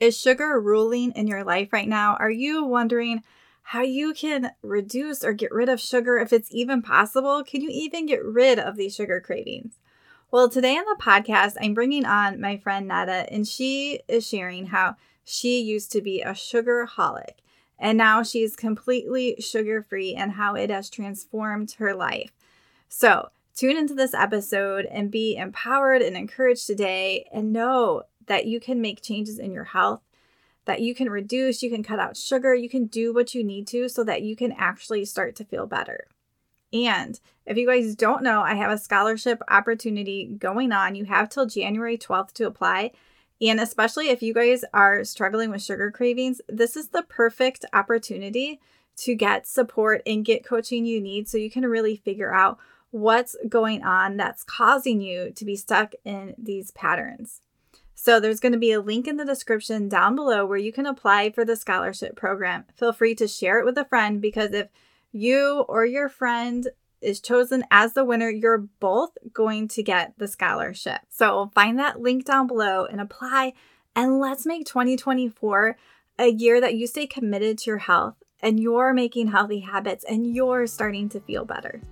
Is sugar ruling in your life right now? Are you wondering how you can reduce or get rid of sugar if it's even possible? Can you even get rid of these sugar cravings? Well, today on the podcast, I'm bringing on my friend Netta, and she is sharing how she used to be a sugar holic and now she's completely sugar free and how it has transformed her life. So, tune into this episode and be empowered and encouraged today, and know that you can make changes in your health, that you can reduce, you can cut out sugar, you can do what you need to so that you can actually start to feel better. And if you guys don't know, I have a scholarship opportunity going on. You have till January 12th to apply. And especially if you guys are struggling with sugar cravings, this is the perfect opportunity to get support and get coaching you need so you can really figure out what's going on that's causing you to be stuck in these patterns. So there's going to be a link in the description down below where you can apply for the scholarship program. Feel free to share it with a friend because if you or your friend is chosen as the winner, you're both going to get the scholarship. So find that link down below and apply. And let's make 2024 a year that you stay committed to your health and you're making healthy habits and you're starting to feel better.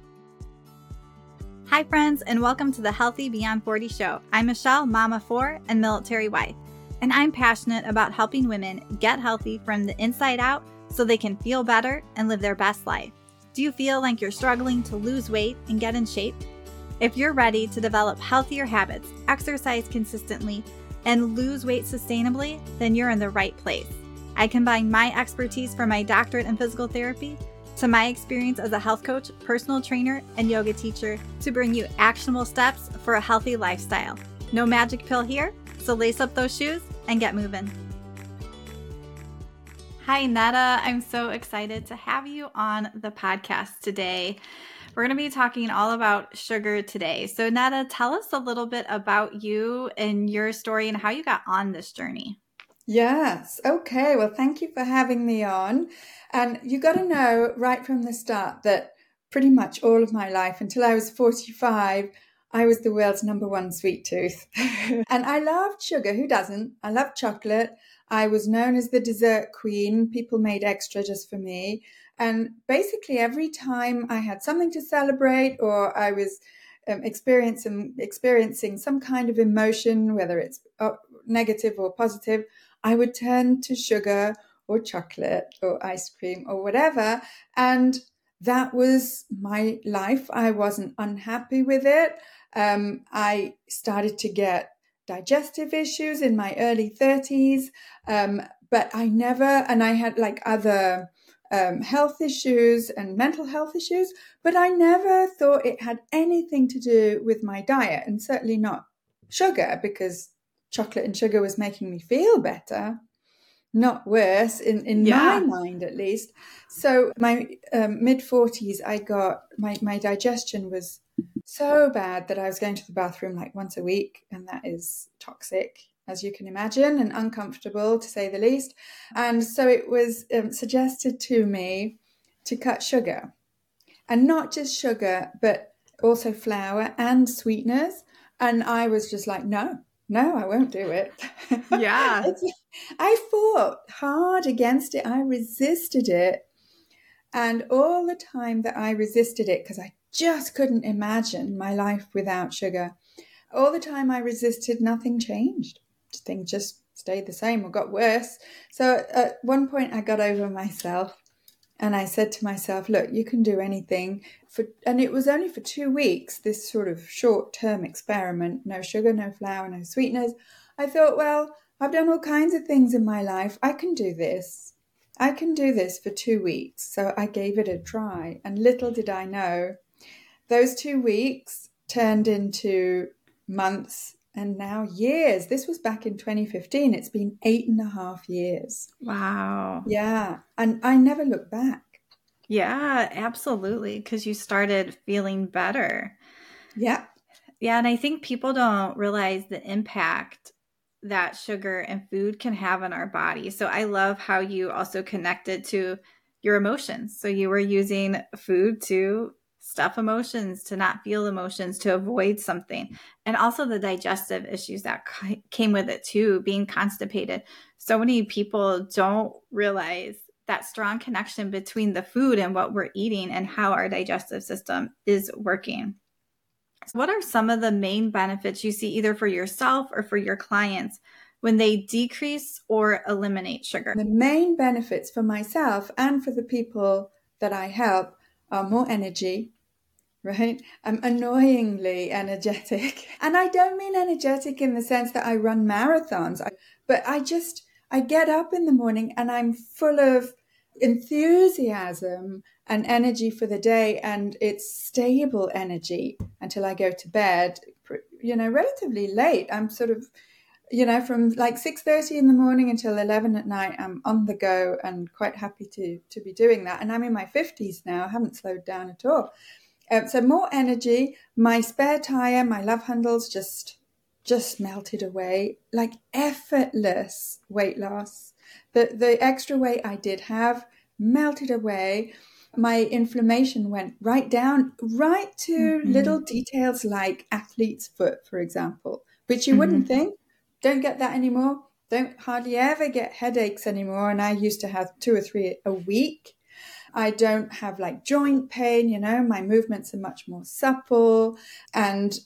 Hi, friends, and welcome to the Healthy Beyond 40 show. I'm Michele, mama four, and military wife, and I'm passionate about helping women get healthy from the inside out so they can feel better and live their best life. Do you feel like you're struggling to lose weight and get in shape? If you're ready to develop healthier habits, exercise consistently, and lose weight sustainably, then you're in the right place. I combine my expertise from my doctorate in physical therapy to my experience as a health coach, personal trainer, and yoga teacher to bring you actionable steps for a healthy lifestyle. No magic pill here, so lace up those shoes and get moving. Hi, Netta. I'm so excited to have you on the podcast today. We're going to be talking all about sugar today. So, Netta, tell us a little bit about you and your story and how you got on this journey. Yes. Okay. Well, thank you for having me on. And you got to know right from the start that pretty much all of my life until I was 45, I was the world's number one sweet tooth. and I loved sugar. Who doesn't? I loved chocolate. I was known as the dessert queen. People made extra just for me. And basically, every time I had something to celebrate or I was um, experiencing, experiencing some kind of emotion, whether it's uh, negative or positive, I would turn to sugar or chocolate or ice cream or whatever. And that was my life. I wasn't unhappy with it. Um, I started to get digestive issues in my early 30s, um, but I never, and I had like other um, health issues and mental health issues, but I never thought it had anything to do with my diet and certainly not sugar because chocolate and sugar was making me feel better not worse in in yeah. my mind at least. So my um, mid 40s i got my my digestion was so bad that i was going to the bathroom like once a week and that is toxic as you can imagine and uncomfortable to say the least. And so it was um, suggested to me to cut sugar. And not just sugar but also flour and sweeteners. And i was just like no no, I won't do it. Yeah. I fought hard against it. I resisted it. And all the time that I resisted it, because I just couldn't imagine my life without sugar, all the time I resisted, nothing changed. Things just stayed the same or got worse. So at one point, I got over myself and I said to myself, look, you can do anything for and it was only for 2 weeks this sort of short-term experiment, no sugar, no flour, no sweeteners. I thought, well, I've done all kinds of things in my life. I can do this. I can do this for 2 weeks. So I gave it a try and little did I know those 2 weeks turned into months and now years. This was back in 2015. It's been eight and a half years. Wow. Yeah. And I never looked back. Yeah, absolutely. Because you started feeling better. Yeah. Yeah. And I think people don't realize the impact that sugar and food can have on our body. So I love how you also connected to your emotions. So you were using food to stuff emotions, to not feel emotions, to avoid something. And also the digestive issues that came with it too, being constipated. So many people don't realize that strong connection between the food and what we're eating and how our digestive system is working. So what are some of the main benefits you see either for yourself or for your clients when they decrease or eliminate sugar? The main benefits for myself and for the people that I help are more energy, right? I'm annoyingly energetic. And I don't mean energetic in the sense that I run marathons, but I just, I get up in the morning and I'm full of enthusiasm and energy for the day and it's stable energy until I go to bed, you know, relatively late. I'm sort of you know from like 6.30 in the morning until 11 at night i'm on the go and quite happy to to be doing that and i'm in my 50s now i haven't slowed down at all uh, so more energy my spare tire my love handles just just melted away like effortless weight loss the the extra weight I did have melted away. My inflammation went right down, right to mm-hmm. little details like athlete's foot, for example, which you mm-hmm. wouldn't think. Don't get that anymore. Don't hardly ever get headaches anymore. And I used to have two or three a week. I don't have like joint pain, you know, my movements are much more supple. And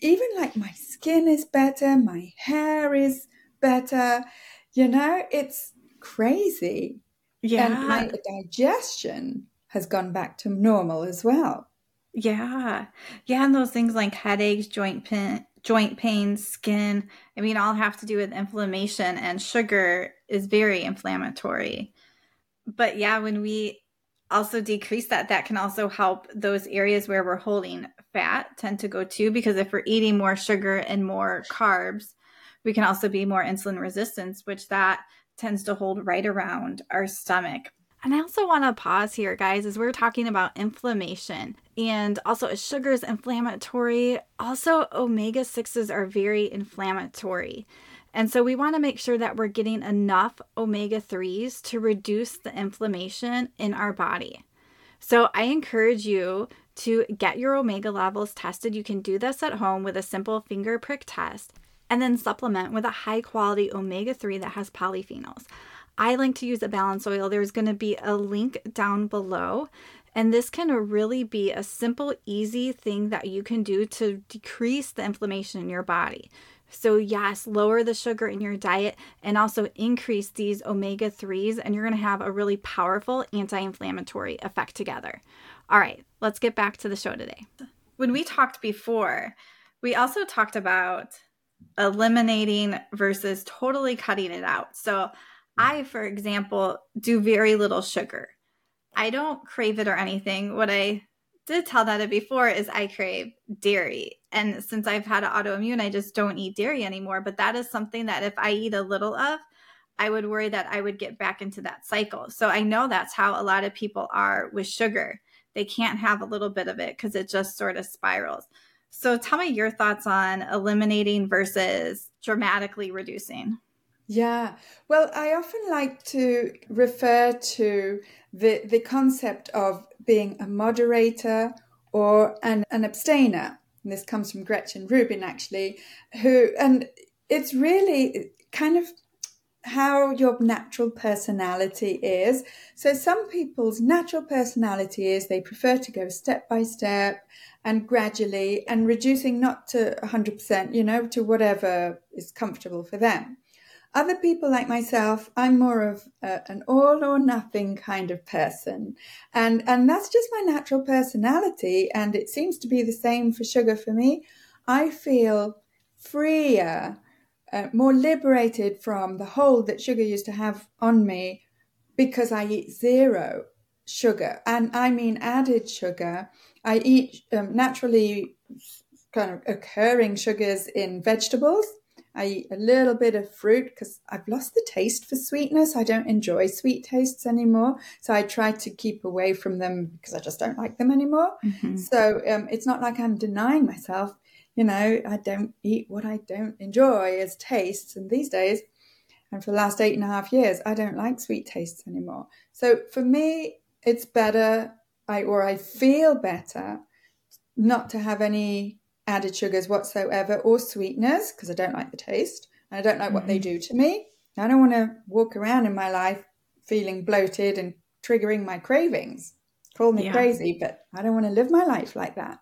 even like my skin is better, my hair is better. You know, it's crazy. Yeah. And my digestion has gone back to normal as well. Yeah. Yeah. And those things like headaches, joint pain, joint pain, skin, I mean, all have to do with inflammation, and sugar is very inflammatory. But yeah, when we also decrease that, that can also help those areas where we're holding fat tend to go too, because if we're eating more sugar and more carbs, we can also be more insulin resistance, which that tends to hold right around our stomach. And I also want to pause here, guys, as we're talking about inflammation and also as sugar is inflammatory. Also, omega 6s are very inflammatory. And so we want to make sure that we're getting enough omega 3s to reduce the inflammation in our body. So I encourage you to get your omega levels tested. You can do this at home with a simple finger prick test and then supplement with a high quality omega 3 that has polyphenols. I like to use a balance oil. There's going to be a link down below. And this can really be a simple, easy thing that you can do to decrease the inflammation in your body. So, yes, lower the sugar in your diet and also increase these omega 3s, and you're going to have a really powerful anti inflammatory effect together. All right, let's get back to the show today. When we talked before, we also talked about eliminating versus totally cutting it out. So, I, for example, do very little sugar. I don't crave it or anything. What I did tell that before is I crave dairy. And since I've had an autoimmune, I just don't eat dairy anymore. But that is something that if I eat a little of, I would worry that I would get back into that cycle. So I know that's how a lot of people are with sugar. They can't have a little bit of it because it just sort of spirals. So tell me your thoughts on eliminating versus dramatically reducing. Yeah. Well, I often like to refer to the, the concept of being a moderator or an, an abstainer. And this comes from Gretchen Rubin, actually, who, and it's really kind of how your natural personality is. So, some people's natural personality is they prefer to go step by step and gradually and reducing not to 100%, you know, to whatever is comfortable for them. Other people like myself, I'm more of a, an all or nothing kind of person. And, and that's just my natural personality. And it seems to be the same for sugar for me. I feel freer, uh, more liberated from the hold that sugar used to have on me because I eat zero sugar. And I mean added sugar I eat um, naturally kind of occurring sugars in vegetables. I eat a little bit of fruit because I've lost the taste for sweetness. I don't enjoy sweet tastes anymore. So I try to keep away from them because I just don't like them anymore. Mm-hmm. So um, it's not like I'm denying myself. You know, I don't eat what I don't enjoy as tastes. And these days, and for the last eight and a half years, I don't like sweet tastes anymore. So for me, it's better I or I feel better not to have any added sugars whatsoever or sweeteners because I don't like the taste and I don't like mm-hmm. what they mm-hmm. do to me. I don't want to walk around in my life feeling bloated and triggering my cravings. Call me yeah. crazy, but I don't want to live my life like that.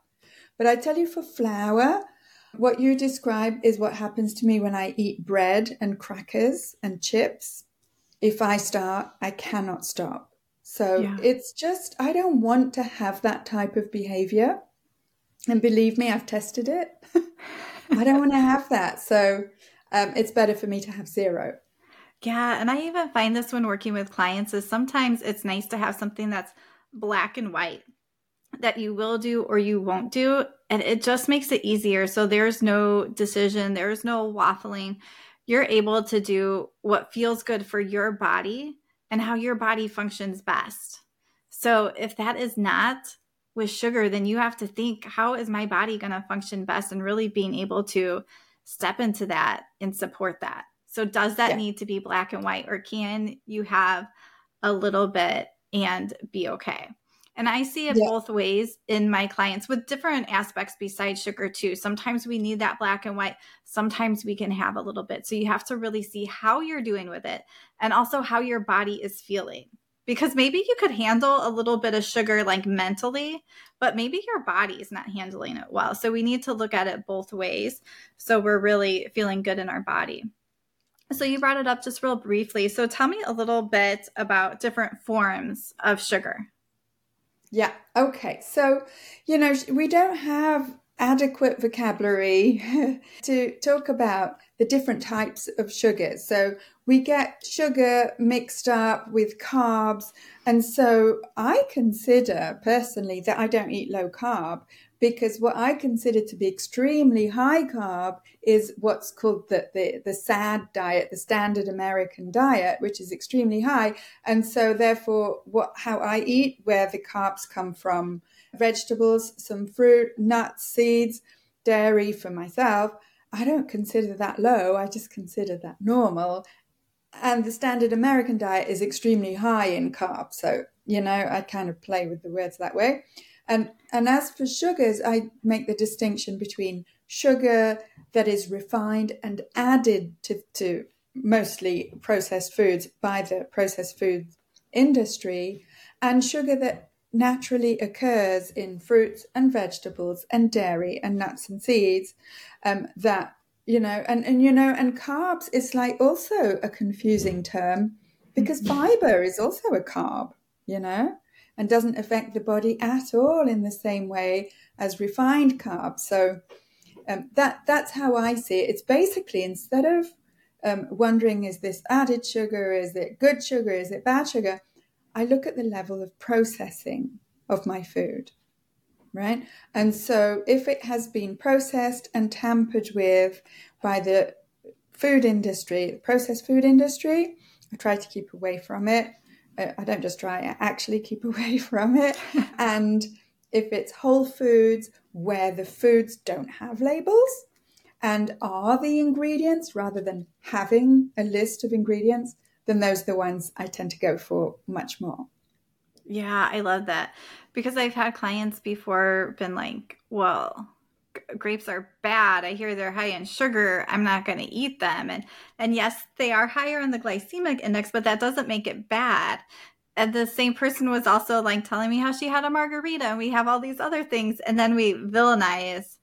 But I tell you, for flour, what you describe is what happens to me when I eat bread and crackers and chips. If I start, I cannot stop. So yeah. it's just, I don't want to have that type of behavior. And believe me, I've tested it. I don't want to have that. So um, it's better for me to have zero. Yeah. And I even find this when working with clients is sometimes it's nice to have something that's black and white that you will do or you won't do. And it just makes it easier. So there's no decision, there's no waffling. You're able to do what feels good for your body and how your body functions best. So if that is not with sugar, then you have to think, how is my body going to function best? And really being able to step into that and support that. So, does that yeah. need to be black and white, or can you have a little bit and be okay? And I see it yeah. both ways in my clients with different aspects besides sugar, too. Sometimes we need that black and white, sometimes we can have a little bit. So, you have to really see how you're doing with it and also how your body is feeling. Because maybe you could handle a little bit of sugar like mentally, but maybe your body is not handling it well. So, we need to look at it both ways. So, we're really feeling good in our body. So you brought it up just real briefly. So tell me a little bit about different forms of sugar. Yeah. Okay. So, you know, we don't have adequate vocabulary to talk about the different types of sugars. So we get sugar mixed up with carbs. And so I consider personally that I don't eat low carb because what I consider to be extremely high carb is what's called the, the, the SAD diet, the standard American diet, which is extremely high. And so therefore what how I eat, where the carbs come from, vegetables, some fruit, nuts, seeds, dairy for myself, I don't consider that low. I just consider that normal. And the standard American diet is extremely high in carbs. So, you know, I kind of play with the words that way. And and as for sugars, I make the distinction between sugar that is refined and added to, to mostly processed foods by the processed food industry, and sugar that naturally occurs in fruits and vegetables and dairy and nuts and seeds. Um, that you know, and and you know, and carbs is like also a confusing term because fiber is also a carb. You know, and doesn't affect the body at all in the same way as refined carbs. So um, that that's how I see it. It's basically instead of um, wondering is this added sugar, is it good sugar, is it bad sugar, I look at the level of processing of my food, right? And so if it has been processed and tampered with by the food industry, the processed food industry, I try to keep away from it. I don't just try, I actually keep away from it. and if it's whole foods where the foods don't have labels and are the ingredients rather than having a list of ingredients, then those are the ones I tend to go for much more. Yeah, I love that because I've had clients before been like, well, grapes are bad. I hear they're high in sugar. I'm not going to eat them. And and yes, they are higher on the glycemic index, but that doesn't make it bad. And the same person was also like telling me how she had a margarita and we have all these other things and then we villainize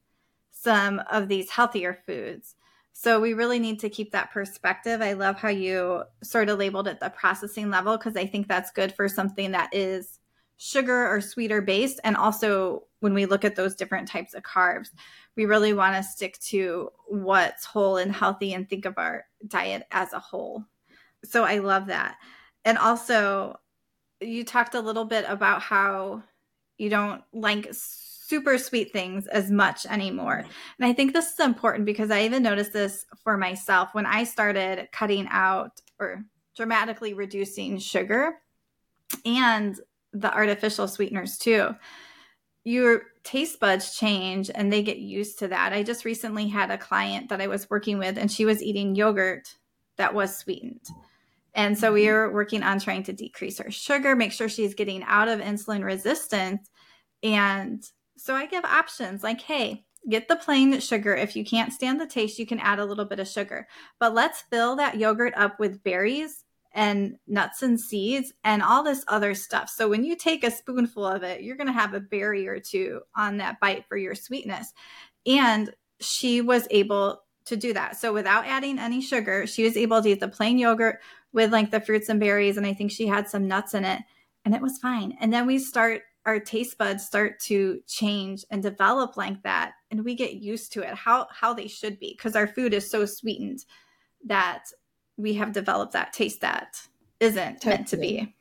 some of these healthier foods. So we really need to keep that perspective. I love how you sort of labeled it the processing level because I think that's good for something that is sugar or sweeter based. And also, when we look at those different types of carbs, we really want to stick to what's whole and healthy and think of our diet as a whole. So I love that. And also, you talked a little bit about how you don't like super sweet things as much anymore. And I think this is important because I even noticed this for myself when I started cutting out or dramatically reducing sugar and the artificial sweeteners too. Your taste buds change and they get used to that. I just recently had a client that I was working with and she was eating yogurt that was sweetened. And so we mm-hmm. are working on trying to decrease her sugar, make sure she's getting out of insulin resistance. And so I give options like, hey, get the plain sugar. If you can't stand the taste, you can add a little bit of sugar. But let's fill that yogurt up with berries and nuts and seeds and all this other stuff. So when you take a spoonful of it, you're going to have a berry or two on that bite for your sweetness. And she was able to do that. So without adding any sugar, she was able to eat the plain yogurt with like the fruits and berries and I think she had some nuts in it and it was fine. And then we start our taste buds start to change and develop like that and we get used to it how how they should be because our food is so sweetened that we have developed that taste that isn't totally. meant to be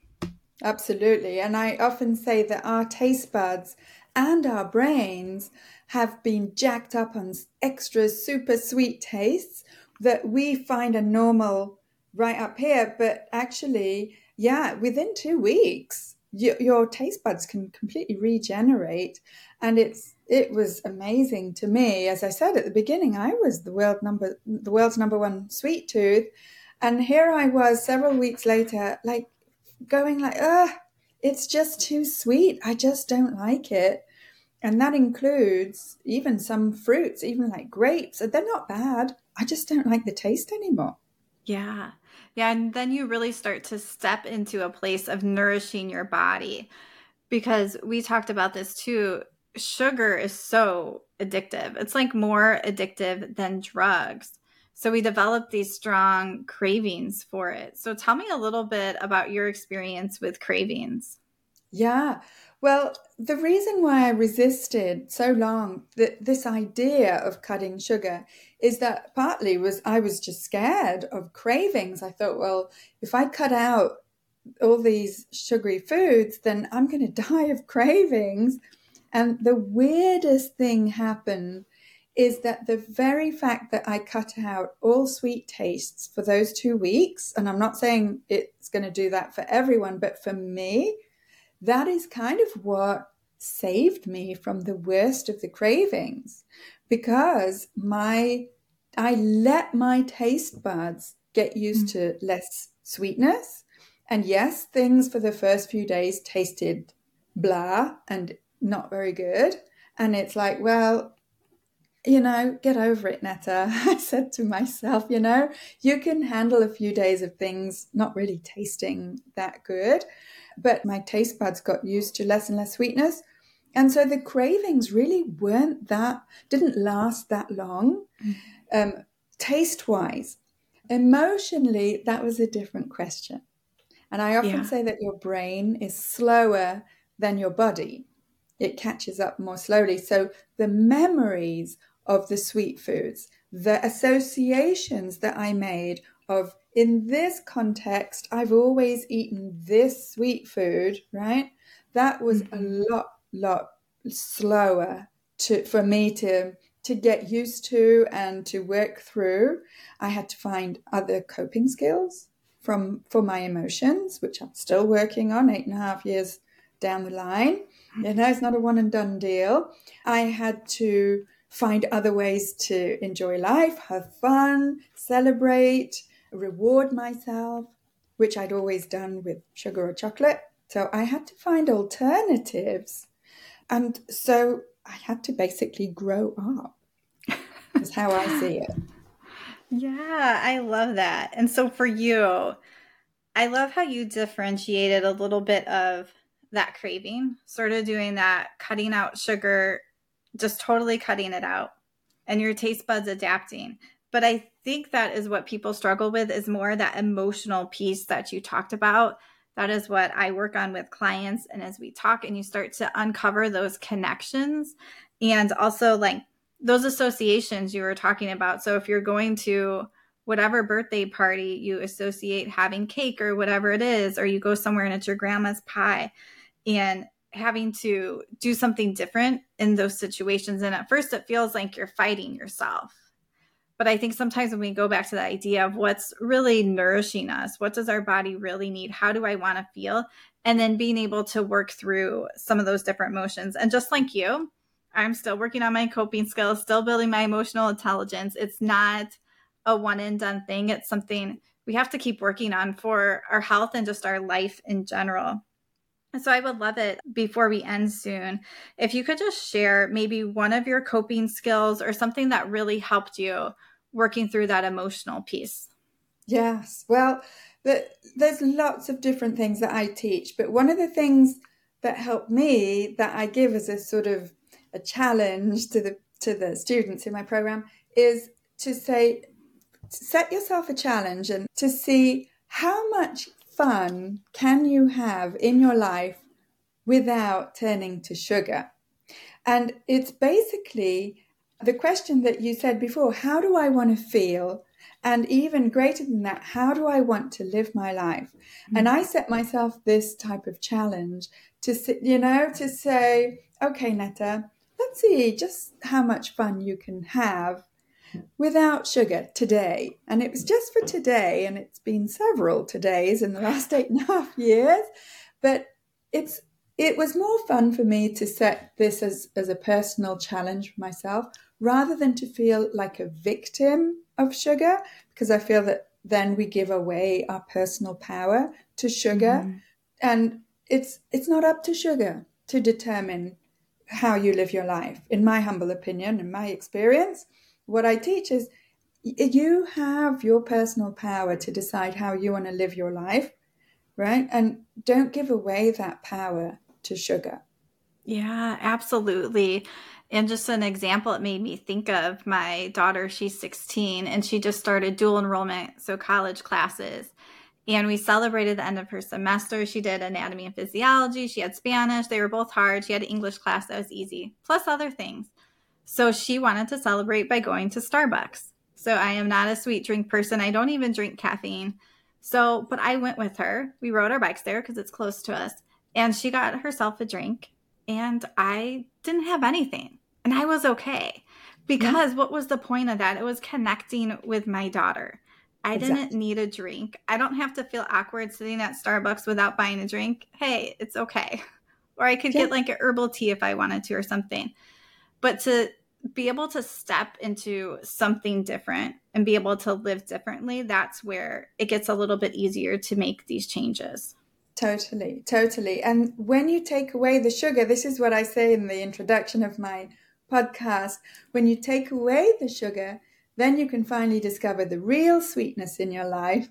absolutely and i often say that our taste buds and our brains have been jacked up on extra super sweet tastes that we find a normal right up here but actually yeah within two weeks your, your taste buds can completely regenerate. And it's it was amazing to me. As i said at the beginning i was the world number the world's number one sweet tooth. And here i was several weeks later like going like ugh it's just too sweet. I just don't like it. And that includes even some fruits even like grapes. They're not bad. I just don't like the taste anymore. Yeah yeah, and then you really start to step into a place of nourishing your body because we talked about this too. Sugar is so addictive. It's like more addictive than drugs. So we develop these strong cravings for it. So tell me a little bit about your experience with cravings. Yeah. Well, the reason why I resisted so long that this idea of cutting sugar is that partly was I was just scared of cravings. I thought, well, if I cut out all these sugary foods, then I'm going to die of cravings. And the weirdest thing happened is that the very fact that I cut out all sweet tastes for those two weeks, and I'm not saying it's going to do that for everyone, but for me, that is kind of what saved me from the worst of the cravings because my I let my taste buds get used mm. to less sweetness. And yes, things for the first few days tasted blah and not very good. And it's like, well, you know, get over it, Netta. I said to myself, you know, you can handle a few days of things not really tasting that good. But my taste buds got used to less and less sweetness. And so the cravings really weren't that, didn't last that long, mm. um, taste wise. Emotionally, that was a different question. And I often yeah. say that your brain is slower than your body, it catches up more slowly. So the memories of the sweet foods, the associations that I made of in this context, I've always eaten this sweet food, right? That was mm-hmm. a lot, lot slower to for me to to get used to and to work through. I had to find other coping skills from for my emotions, which I'm still working on eight and a half years down the line. You know, it's not a one and done deal. I had to find other ways to enjoy life, have fun, celebrate, reward myself, which I'd always done with sugar or chocolate. So I had to find alternatives. And so I had to basically grow up. Is how I see it. Yeah, I love that. And so for you, I love how you differentiated a little bit of that craving, sort of doing that cutting out sugar, just totally cutting it out, and your taste buds adapting. But I think that is what people struggle with is more that emotional piece that you talked about. That is what I work on with clients. And as we talk and you start to uncover those connections and also like those associations you were talking about. So if you're going to whatever birthday party you associate having cake or whatever it is, or you go somewhere and it's your grandma's pie and having to do something different in those situations. And at first it feels like you're fighting yourself but I think sometimes when we go back to the idea of what's really nourishing us, what does our body really need? How do I want to feel? And then being able to work through some of those different emotions. And just like you, I'm still working on my coping skills, still building my emotional intelligence. It's not a one and done thing. It's something we have to keep working on for our health and just our life in general. So I would love it before we end soon if you could just share maybe one of your coping skills or something that really helped you working through that emotional piece. Yes. Well, the, there's lots of different things that I teach, but one of the things that helped me that I give as a sort of a challenge to the to the students in my program is to say set yourself a challenge and to see how much fun can you have in your life without turning to sugar? And it's basically the question that you said before how do I want to feel? And even greater than that, how do I want to live my life? Mm-hmm. And I set myself this type of challenge to, you know, to say, okay, Netta, let's see just how much fun you can have without sugar today. And it was just for today, and it's been several todays in the last eight and a half years. But it's it was more fun for me to set this as, as a personal challenge for myself rather than to feel like a victim of sugar, because I feel that then we give away our personal power to sugar. Mm. And it's it's not up to sugar to determine how you live your life, in my humble opinion, in my experience what I teach is you have your personal power to decide how you want to live your life, right? And don't give away that power to sugar. Yeah, absolutely. And just an example, it made me think of my daughter. She's 16 and she just started dual enrollment, so college classes. And we celebrated the end of her semester. She did anatomy and physiology. She had Spanish. They were both hard. She had an English class that was easy, plus other things. So she wanted to celebrate by going to Starbucks. So I am not a sweet drink person. I don't even drink caffeine. So, but I went with her. We rode our bikes there because it's close to us. And she got herself a drink. And I didn't have anything. And I was okay. Because yeah. what was the point of that? It was connecting with my daughter. I exactly. didn't need a drink. I don't have to feel awkward sitting at Starbucks without buying a drink. Hey, it's okay. Or I could yeah. get like a herbal tea if I wanted to or something. But to be able to step into something different and be able to live differently, that's where it gets a little bit easier to make these changes. Totally, totally. And when you take away the sugar, this is what I say in the introduction of my podcast when you take away the sugar, then you can finally discover the real sweetness in your life.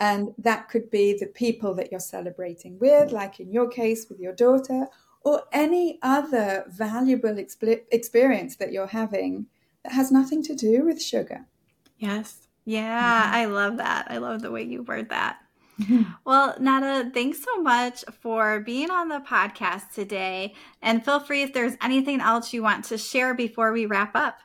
And that could be the people that you're celebrating with, like in your case with your daughter, or any other valuable exp- experience that you're having that has nothing to do with sugar. Yes. Yeah, mm-hmm. I love that. I love the way you word that. Mm-hmm. Well, Netta, thanks so much for being on the podcast today. And feel free if there's anything else you want to share before we wrap up.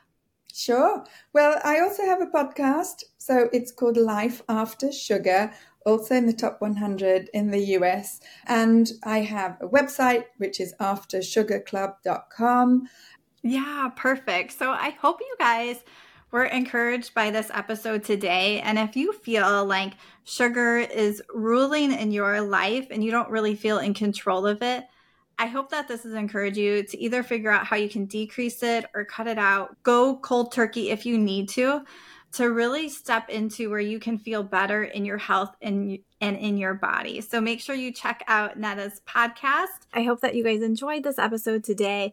Sure. Well, I also have a podcast. So it's called Life After Sugar also in the top 100 in the US. And I have a website, which is aftersugarclub.com. Yeah, perfect. So I hope you guys were encouraged by this episode today. And if you feel like sugar is ruling in your life and you don't really feel in control of it, I hope that this has encouraged you to either figure out how you can decrease it or cut it out. Go cold turkey if you need to to really step into where you can feel better in your health and and in your body. So make sure you check out Netta's podcast. I hope that you guys enjoyed this episode today.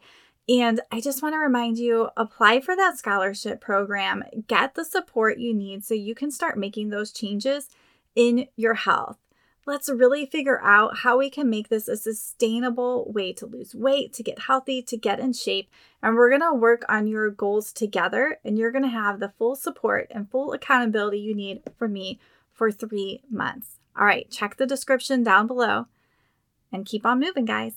And I just want to remind you apply for that scholarship program, get the support you need so you can start making those changes in your health let's really figure out how we can make this a sustainable way to lose weight, to get healthy, to get in shape. And we're to work on your goals together, and you're to have the full support and full accountability you need from me for three months. All right, check the description down below and keep on moving, guys.